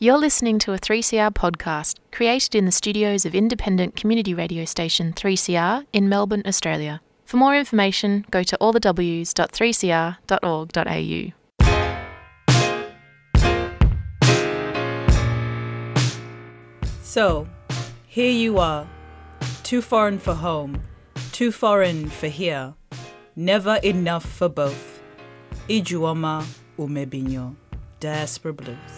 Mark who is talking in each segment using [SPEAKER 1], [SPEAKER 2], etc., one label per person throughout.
[SPEAKER 1] You're listening to a 3CR podcast created in the studios of independent community radio station 3CR in Melbourne, Australia. For more information, go to allthews.3cr.org.au.
[SPEAKER 2] So, here you are, too foreign for home, too foreign for here, never enough for both. Ijeoma Umebinyuo, Diaspora Blues.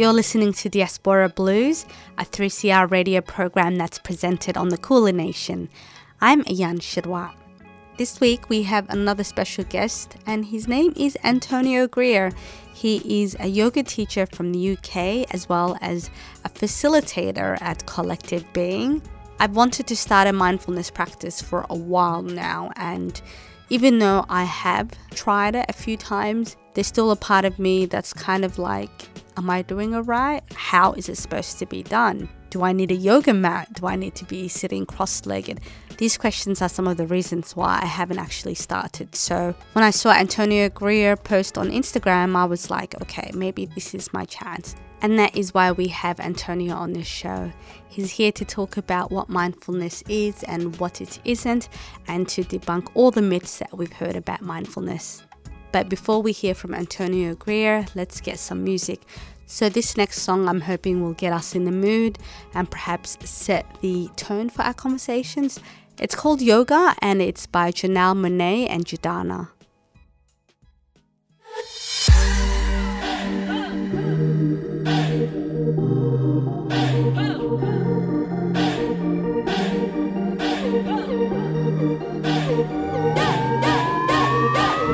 [SPEAKER 3] You're listening to Diaspora Blues, a 3CR radio program that's presented on the Kulin Nation. I'm Ayan Shirwa. This week we have another special guest, and his name is Antonio Greer. He is a yoga teacher from the UK as well as a facilitator at Collective Being. I've wanted to start a mindfulness practice for a while now, and even though I have tried it a few times, there's still a part of me that's kind of like, Am I doing it right? How is it supposed to be done? Do I need a yoga mat? Do I need to be sitting cross legged? These questions are some of the reasons why I haven't actually started. So when I saw Antonio Greer post on Instagram, I was like, okay, maybe this is my chance. And that is why we have Antonio on this show. He's here to talk about what mindfulness is and what it isn't, and to debunk all the myths that we've heard about mindfulness. But before we hear from Antonio Greer, let's get some music. So, this next song I'm hoping will get us in the mood and perhaps set the tone for our conversations. It's called Yoga and it's by Janelle Monáe and Jidenna.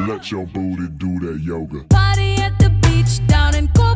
[SPEAKER 4] Let your booty do that yoga.
[SPEAKER 5] Party at the beach down in Copacabana.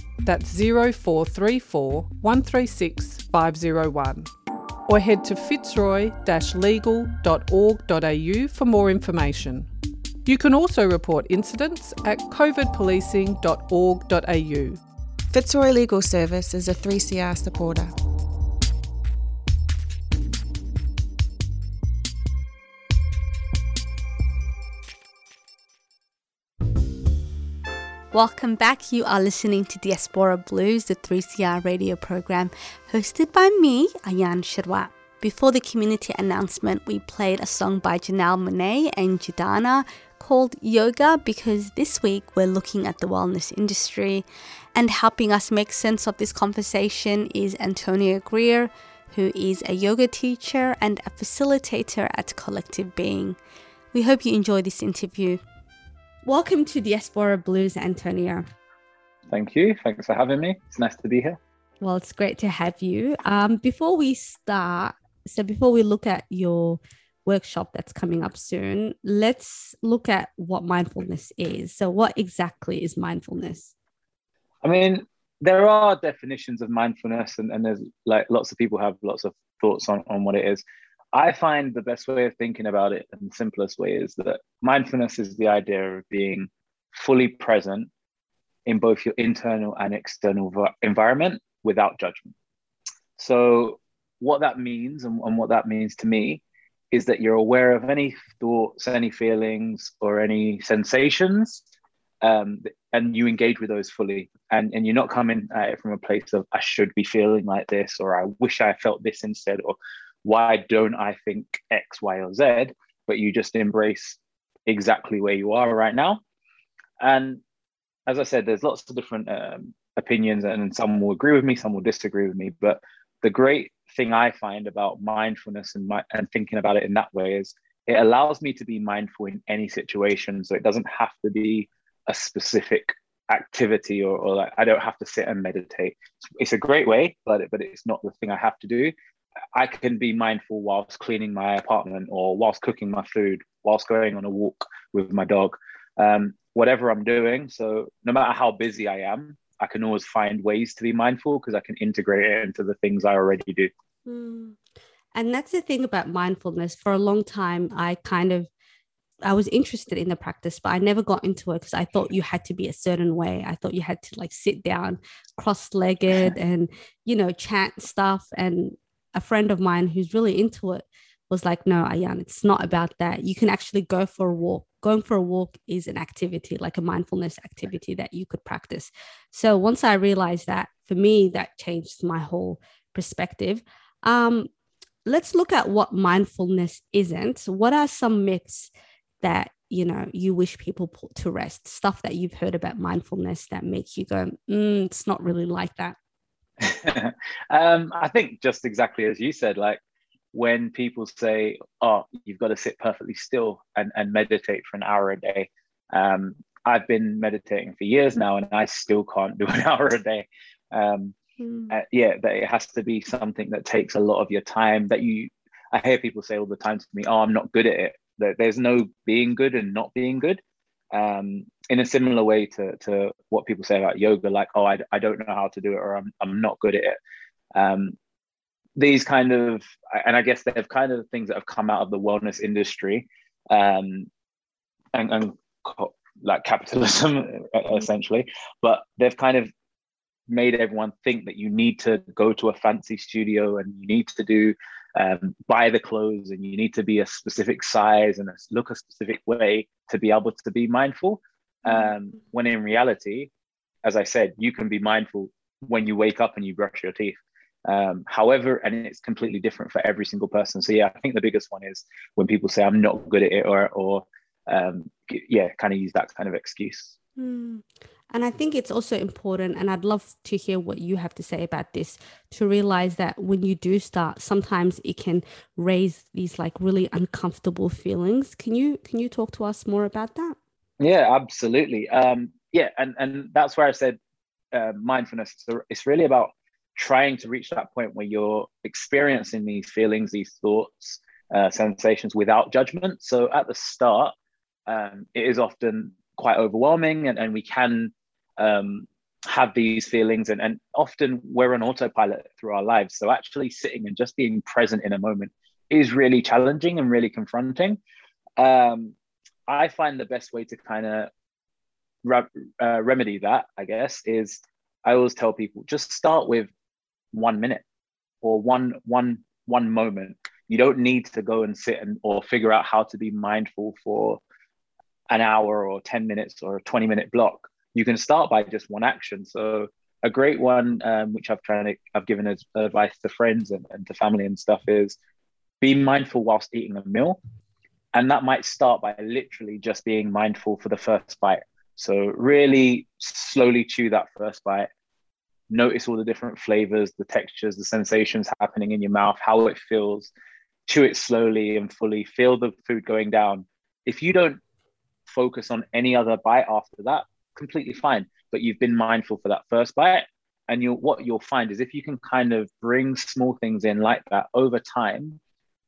[SPEAKER 6] That's 0434 136 501. Or head to fitzroy legal.org.au for more information. You can also report incidents at covidpolicing.org.au.
[SPEAKER 7] Fitzroy Legal Service is a 3CR supporter.
[SPEAKER 8] Welcome back. You are listening to Diaspora Blues, the 3CR radio program hosted by me, Ayan Shirwa. Before the community announcement, we played a song by Janelle Monáe and Jidenna called Yoga because this week we're looking at the wellness industry. And helping us make sense of this conversation is Antonio Greer, who is a yoga teacher and a facilitator at Collective Being. We hope you enjoy this interview. Welcome to Diaspora Blues, Antonio.
[SPEAKER 9] Thank you. Thanks for having me. It's nice to be here.
[SPEAKER 8] Well, it's great to have you. Um, before we start, so before we look at your workshop that's coming up soon, let's look at what mindfulness is. So, what exactly is mindfulness?
[SPEAKER 9] I mean, there are definitions of mindfulness, and, and there's like lots of people have lots of thoughts on, on what it is. I find the best way of thinking about it and the simplest way is that mindfulness is the idea of being fully present in both your internal and external environment without judgment. So, what that means and, and what that means to me is that you're aware of any thoughts, any feelings, or any sensations, um, and you engage with those fully. And, and you're not coming at it from a place of, I should be feeling like this, or I wish I felt this instead, or why don't I think X, Y, or Z? But you just embrace exactly where you are right now. And as I said, there's lots of different um, opinions, and some will agree with me, some will disagree with me. But the great thing I find about mindfulness and, my, and thinking about it in that way is it allows me to be mindful in any situation. So it doesn't have to be a specific activity or, or like I don't have to sit and meditate. It's a great way, but but it's not the thing I have to do. I can be mindful whilst cleaning my apartment or whilst cooking my food, whilst going on a walk with my dog, um, whatever I'm doing. So no matter how busy I am, I can always find ways to be mindful because I can integrate it into the things I already do.
[SPEAKER 8] Mm. And that's the thing about mindfulness. For a long time, I kind of I was interested in the practice, but I never got into it because I thought you had to be a certain way. I thought you had to like sit down cross-legged and you know chant stuff. And a friend of mine who's really into it was like, "No, Ayan, it's not about that. You can actually go for a walk. Going for a walk is an activity, like a mindfulness activity that you could practice." So once I realized that, for me, that changed my whole perspective. Um, let's look at what mindfulness isn't. What are some myths that you know you wish people put to rest? Stuff that you've heard about mindfulness that makes you go, mm, "It's not really like that."
[SPEAKER 9] um, I think just exactly as you said, like when people say, "Oh, you've got to sit perfectly still and, and meditate for an hour a day," um, I've been meditating for years now, and I still can't do an hour a day. Um,
[SPEAKER 8] Mm.
[SPEAKER 9] uh, yeah, that it has to be something that takes a lot of your time. That you, I hear people say all the time to me, "Oh, I'm not good at it." There- There's no being good and not being good. Um, in a similar way to to what people say about yoga, like, "Oh, I, I don't know how to do it," or "I'm I'm not good at it." Um, these kind of, and I guess they're kind of things that have come out of the wellness industry, um, and, and co- like capitalism essentially, but they've kind of made everyone think that you need to go to a fancy studio and you need to do um, buy the clothes and you need to be a specific size and look a specific way to be able to be mindful. Um, when in reality, as I said, you can be mindful when you wake up and you brush your teeth. Um, however, and it's completely different for every single person. So yeah, I think the biggest one is when people say I'm not good at it or or um, yeah, kind of use that kind of excuse.
[SPEAKER 8] Mm. And I think it's also important, and I'd love to hear what you have to say about this to realize that when you do start, sometimes it can raise these like really uncomfortable feelings. Can you can you talk to us more about that?
[SPEAKER 9] Yeah, absolutely. Um, yeah, and and that's where I said uh, mindfulness. It's really about trying to reach that point where you're experiencing these feelings, these thoughts, uh, sensations without judgment. So at the start, um, it is often quite overwhelming, and, and we can um, have these feelings, and, and often we're on autopilot through our lives. So actually sitting and just being present in a moment is really challenging and really confronting. Um, I find the best way to kind of re- uh, remedy that, I guess, is I always tell people just start with one minute or one one one moment. You don't need to go and sit and or figure out how to be mindful for an hour or 10 minutes or a 20 minute block. You can start by just one action. So a great one, um, which I've tried to, I've given as advice to friends and, and to family and stuff is be mindful whilst eating a meal. And that might start by literally just being mindful for the first bite. So really slowly chew that first bite. Notice all the different flavors, the textures, the sensations happening in your mouth, how it feels. Chew it slowly and fully. Feel the food going down. If you don't focus on any other bite after that, completely fine. But you've been mindful for that first bite. And you'll, what you'll find is if you can kind of bring small things in like that over time,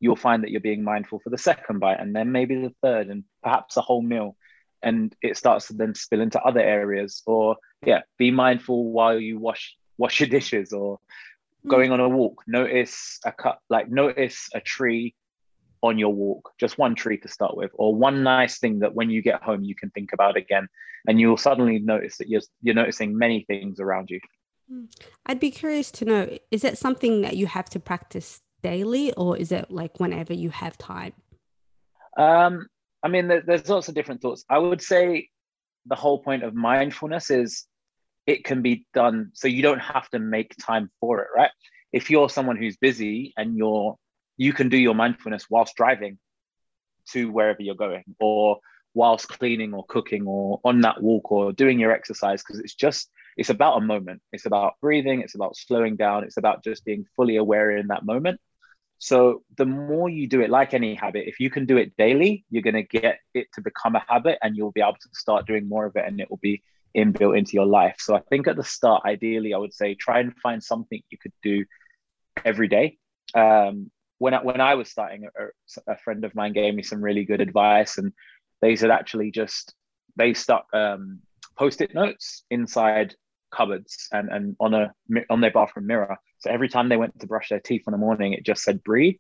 [SPEAKER 9] you'll find that you're being mindful for the second bite and then maybe the third and perhaps a whole meal. And it starts to then spill into other areas. Or yeah, be mindful while you wash wash your dishes or hmm. going on a walk. Notice a cut like notice a tree on your walk, just one tree to start with, or one nice thing that when you get home you can think about again, and you'll suddenly notice that you're you're noticing many things around you. Hmm.
[SPEAKER 8] I'd be curious to know is that something that you have to practice daily or is it like whenever you have time?
[SPEAKER 9] Um, I mean, there, there's lots of different thoughts. I would say the whole point of mindfulness is it can be done so you don't have to make time for it, right? If you're someone who's busy and you're you can do your mindfulness whilst driving to wherever you're going or whilst cleaning or cooking or on that walk or doing your exercise because it's just it's about a moment it's about breathing it's about slowing down it's about just being fully aware in that moment so the more you do it like any habit if you can do it daily you're going to get it to become a habit and you'll be able to start doing more of it and it will be inbuilt into your life. So i think at the start ideally i would say try and find something you could do every day. Um, when I, when I was starting, a, a, friend of mine gave me some really good advice, and they said actually just they stuck um, post-it notes inside cupboards and and on a on their bathroom mirror. So every time they went to brush their teeth in the morning, it just said breathe.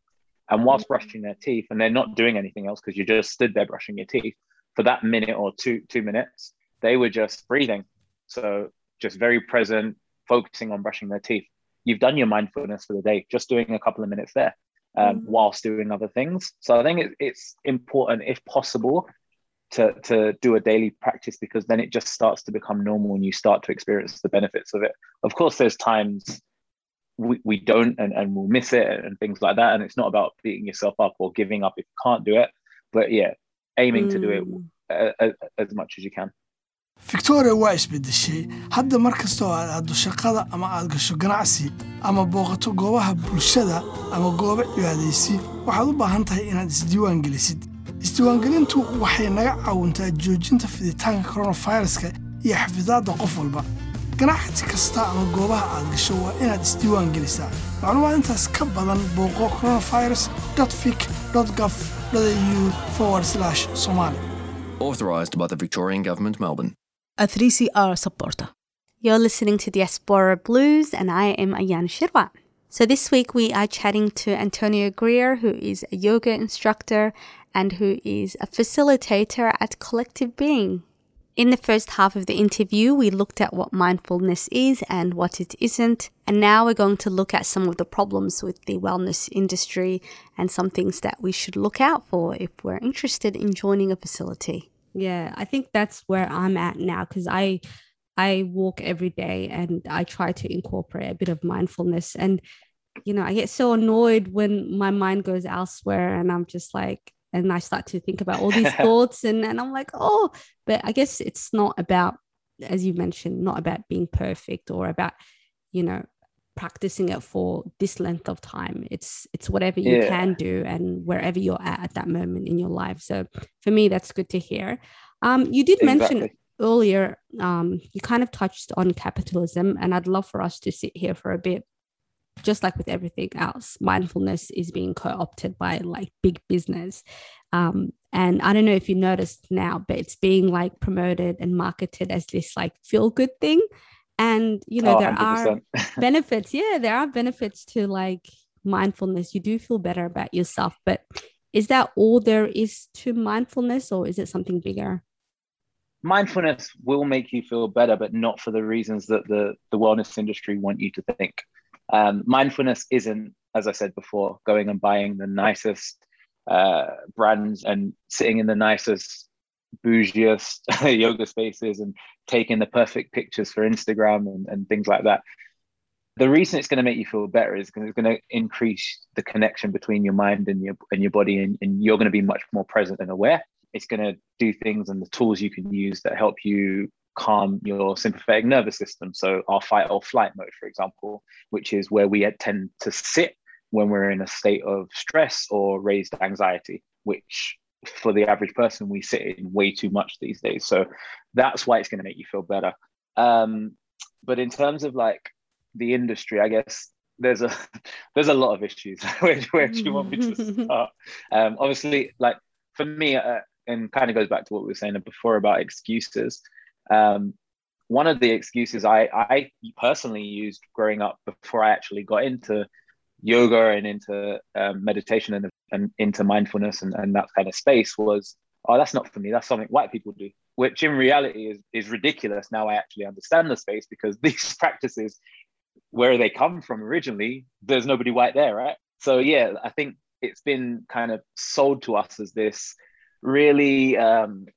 [SPEAKER 9] And whilst brushing their teeth, and they're not doing anything else because you just stood there brushing your teeth for that minute or two two minutes, they were just breathing. So just very present, focusing on brushing their teeth. You've done your mindfulness for the day, just doing a couple of minutes there um,
[SPEAKER 8] Mhm.
[SPEAKER 9] whilst doing other things. So I think it, it's important, if possible, to to do a daily practice because then it just starts to become normal and you start to experience the benefits of it. Of course, there's times we, we don't and, and we'll miss it and things like that. And it's not about beating yourself up or giving up if you can't do it. But yeah, aiming to do it uh, uh, as much as you can.
[SPEAKER 10] victoria waa isbeddeshay hadda mar kasta oo aad aaddo shaqada ama aad gasho ganacsi ama booqato goobaha bulshada ama goobo cibaadaysi waxaad u baahan tahay inaad isdiiwaan gelisid isdiiwaangelintu waxay naga caawintaa joojinta fiditaanka koronaviruska iyo xafidaadda qof walba ganacsi kasta ama goobaha aad gasho waa inaad isdiiwaan gelisaa macluumaad intaas ka badan booqo coronavirus fic gov au forward slash somali
[SPEAKER 11] Authorised by the Victorian Government, Melbourne.
[SPEAKER 12] A 3CR supporter.
[SPEAKER 8] You're listening to Diaspora Blues, and I am Ayan Shirwa. So this week we are chatting to Antonio Greer, who is a yoga instructor and who is a facilitator at Collective Being. In the first half of the interview, we looked at what mindfulness is and what it isn't. And now we're going to look at some of the problems with the wellness industry and some things that we should look out for if we're interested in joining a facility. Yeah, I think that's where I'm at now because I I walk every day and I try to incorporate a bit of mindfulness and you know, I get so annoyed when my mind goes elsewhere and I'm just like and I start to think about all these thoughts and, and I'm like, oh, but I guess it's not about as you mentioned, not about being perfect or about, you know, practicing it for this length of time. It's it's whatever you
[SPEAKER 9] Yeah.
[SPEAKER 8] can do and wherever you're at at that moment in your life. So for me, that's good to hear. Um, you did mention earlier, um, you kind of touched on capitalism, and I'd love for us to sit here for a bit. Just like with everything else, mindfulness is being co-opted by like big business. Um, and I don't know if you noticed now, but it's being like promoted and marketed as this like feel-good thing. And you know,
[SPEAKER 9] Oh,
[SPEAKER 8] there are
[SPEAKER 9] 100%.
[SPEAKER 8] benefits. Yeah, there are benefits to like mindfulness. You do feel better about yourself, but is that all there is to mindfulness, or is it something bigger?
[SPEAKER 9] mindfulness will make you feel better, but not for the reasons that the, the wellness industry want you to think. Um, mindfulness isn't, as I said before, going and buying the nicest uh, brands and sitting in the nicest, bougiest yoga spaces and taking the perfect pictures for Instagram and, and things like that. The reason it's going to make you feel better is because it's going to increase the connection between your mind and your and your body, and, and you're going to be much more present and aware it's going to do things and the tools you can use that help you calm your sympathetic nervous system. So our fight or flight mode, for example, which is where we tend to sit when we're in a state of stress or raised anxiety, which for the average person we sit in way too much these days. So that's why it's going to make you feel better. Um, but in terms of like the industry, I guess there's a there's a lot of issues. where, where do you want me to start? Um, obviously, like for me, uh, and kind of goes back to what we were saying before about excuses. Um, one of the excuses I, I personally used growing up before I actually got into yoga and into um, meditation and, and into mindfulness and, and that kind of space was, oh, that's not for me. That's something white people do, which in reality is, is ridiculous. Now I actually understand the space because these practices, where they come from originally, there's nobody white there, right? So yeah, I think it's been kind of sold to us as this really um,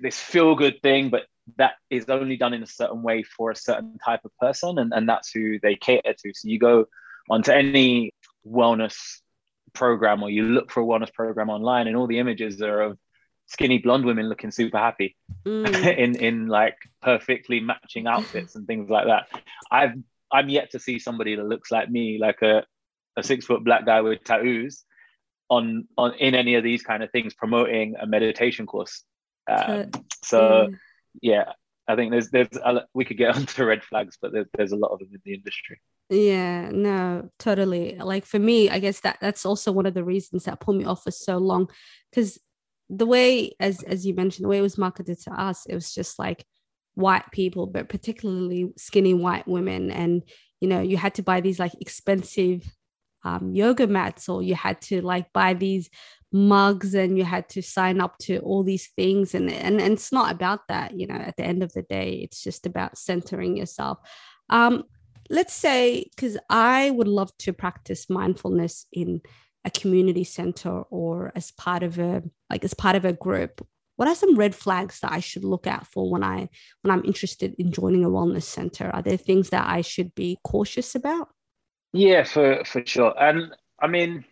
[SPEAKER 9] this feel good thing, but that is only done in a certain way for a certain type of person, and, and that's who they cater to. So you go onto any wellness program or you look for a wellness program online, and all the images are of skinny blonde women looking super happy
[SPEAKER 8] Mm.
[SPEAKER 9] in in like perfectly matching outfits and things like that. I've I'm yet to see somebody that looks like me, like a a six foot black guy with tattoos on on in any of these kind of things promoting a meditation course um, so yeah i think there's there's a, we could get onto red flags but there's, there's a lot of them in the industry
[SPEAKER 8] Yeah, no, totally. Like for me, I guess that that's also one of the reasons that pulled me off for so long, because the way, as as you mentioned, the way it was marketed to us, it was just like white people, but particularly skinny white women, and you know, you had to buy these like expensive um, yoga mats, or you had to like buy these mugs, and you had to sign up to all these things, and and, and it's not about that. You know, at the end of the day, it's just about centering yourself. Um, let's say because i would love to practice mindfulness in a community center or as part of a like as part of a group what are some red flags that i should look out for when i when i'm interested in joining a wellness center are there things that i should be cautious about
[SPEAKER 9] yeah for for sure and i mean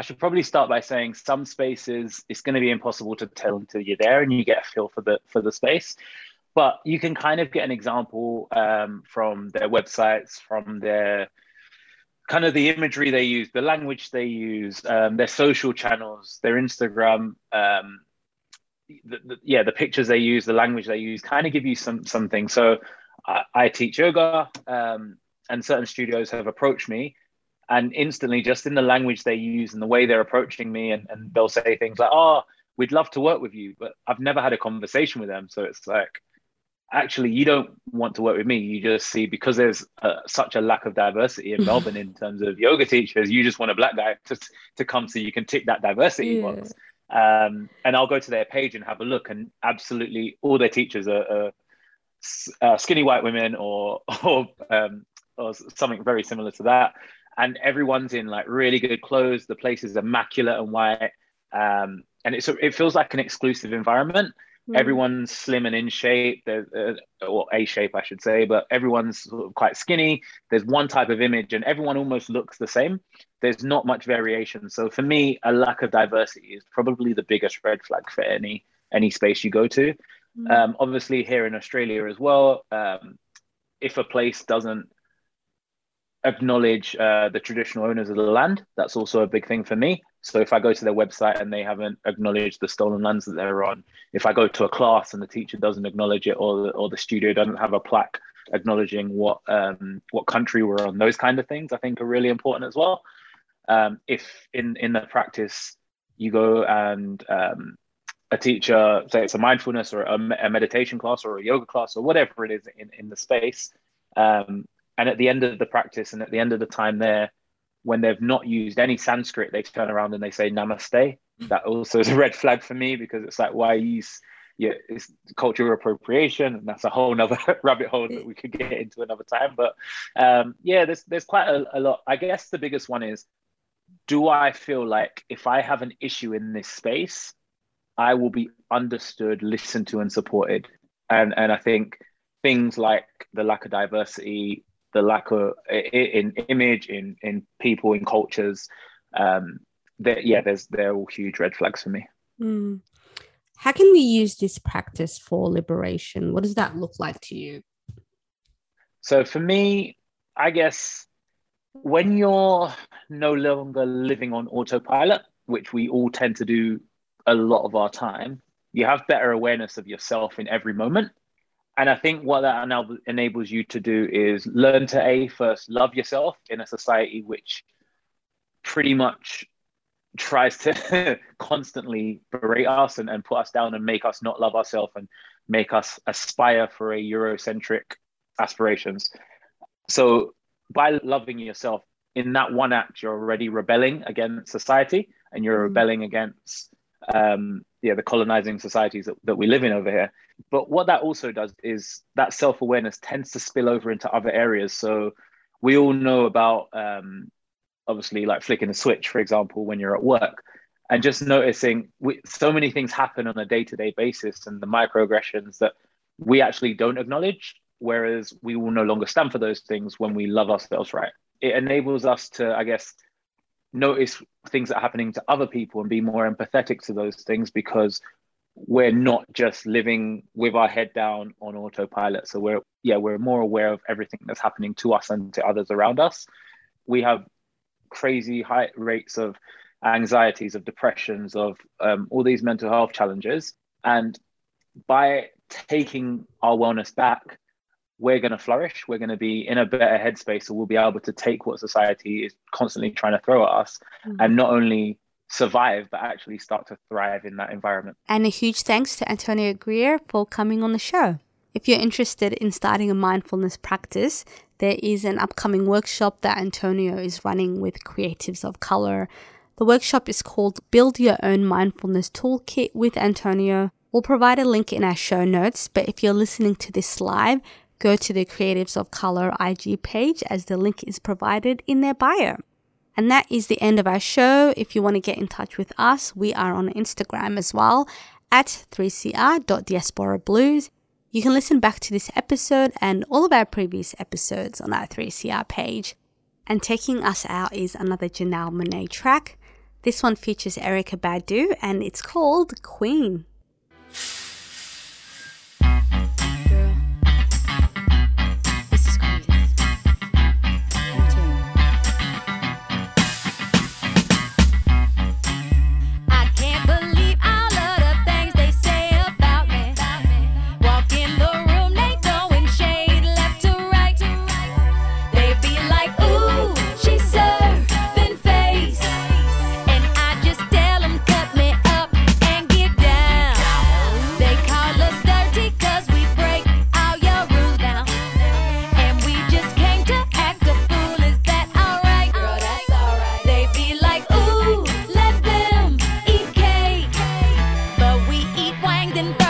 [SPEAKER 9] i should probably start by saying some spaces it's going to be impossible to tell until you're there and you get a feel for the for the space but you can kind of get an example um, from their websites, from their kind of the imagery they use, the language they use, um, their social channels, their Instagram, um, the, the, yeah, the pictures they use, the language they use, kind of give you some something. So I, I teach yoga, um, and certain studios have approached me, and instantly, just in the language they use and the way they're approaching me, and, and they'll say things like, "Oh, we'd love to work with you," but I've never had a conversation with them, so it's like actually you don't want to work with me. You just see because there's uh, such a lack of diversity in melbourne in terms of yoga teachers you just want a black guy to, to come so you can tick that diversity
[SPEAKER 8] Yeah.
[SPEAKER 9] box um, and i'll go to their page and have a look and absolutely all their teachers are, are s- uh, skinny white women or or, um, or something very similar to that and everyone's in like really good clothes. The place is immaculate and white. Um, and it's it feels like an exclusive environment.
[SPEAKER 8] Mm.
[SPEAKER 9] everyone's slim and in shape. There's uh, or a shape i should say but everyone's sort of quite skinny. There's one type of image and everyone almost looks the same. There's not much variation. So for me a lack of diversity is probably the biggest red flag for any any space you go to. Um, obviously, here in Australia as well, um, if a place doesn't acknowledge uh, the traditional owners of the land, that's also a big thing for me. So if I go to their website and they haven't acknowledged the stolen lands that they're on, if I go to a class and the teacher doesn't acknowledge it, or the, or the studio doesn't have a plaque acknowledging what um, what country we're on, those kind of things I think are really important as well. Um, if in in the practice you go and um, a teacher, say it's a mindfulness or a, a meditation class or a yoga class or whatever it is in, in the space, um, and at the end of the practice and at the end of the time there, when they've not used any Sanskrit, they turn around and they say namaste. That also is a red flag for me because it's like, why use yeah, it's cultural appropriation, and that's a whole nother rabbit hole that we could get into another time. But um, yeah, there's there's quite a, a lot. I guess the biggest one is, do I feel like if I have an issue in this space, I will be understood, listened to, and supported? And and I think things like the lack of diversity, the lack of in image, in in people, in cultures, um, that yeah, there's they're all huge red flags for me.
[SPEAKER 5] Mm. How can we use this practice for liberation? What does that look like to you?
[SPEAKER 9] So for me, I guess when you're no longer living on autopilot, which we all tend to do a lot of our time, you have better awareness of yourself in every moment. And I think what that now enables you to do is learn to a first love yourself in a society which pretty much tries to constantly berate us and, and put us down and make us not love ourselves and make us aspire for a Eurocentric aspirations. So by loving yourself in that one act, you're already rebelling against society and you're rebelling against um, yeah, the colonizing societies that, that we live in over here. But what that also does is that self-awareness tends to spill over into other areas. So we all know about um, obviously like flicking a switch, for example, when you're at work, and just noticing we, so many things happen on a day-to-day basis, and the microaggressions that we actually don't acknowledge, whereas we will no longer stand for those things when we love ourselves right. It enables us to, I guess, notice things that are happening to other people and be more empathetic to those things because we're not just living with our head down on autopilot. So we're yeah, we're more aware of everything that's happening to us and to others around us. We have crazy high rates of anxieties, of depressions, of um, all these mental health challenges. And by taking our wellness back, we're going to flourish. We're going to be in a better headspace. So we'll be able to take what society is constantly trying to throw at us
[SPEAKER 5] Mhm.
[SPEAKER 9] and not only survive, but actually start to thrive in that environment.
[SPEAKER 5] And a huge thanks to Antonio Greer for coming on the show. If you're interested in starting a mindfulness practice, there is an upcoming workshop that Antonio is running with creatives of color. The workshop is called Build Your Own Mindfulness Toolkit with Antonio. We'll provide a link in our show notes, but if you're listening to this live, go to the Creatives of Color IG page as the link is provided in their bio. And that is the end of our show. If you want to get in touch with us, we are on Instagram as well at 3cr.diasporablues. You can listen back to this episode and all of our previous episodes on our 3CR page. And taking us out is another Janelle Monáe track. This one features Erykah Badu and it's called Queen.
[SPEAKER 1] intentado.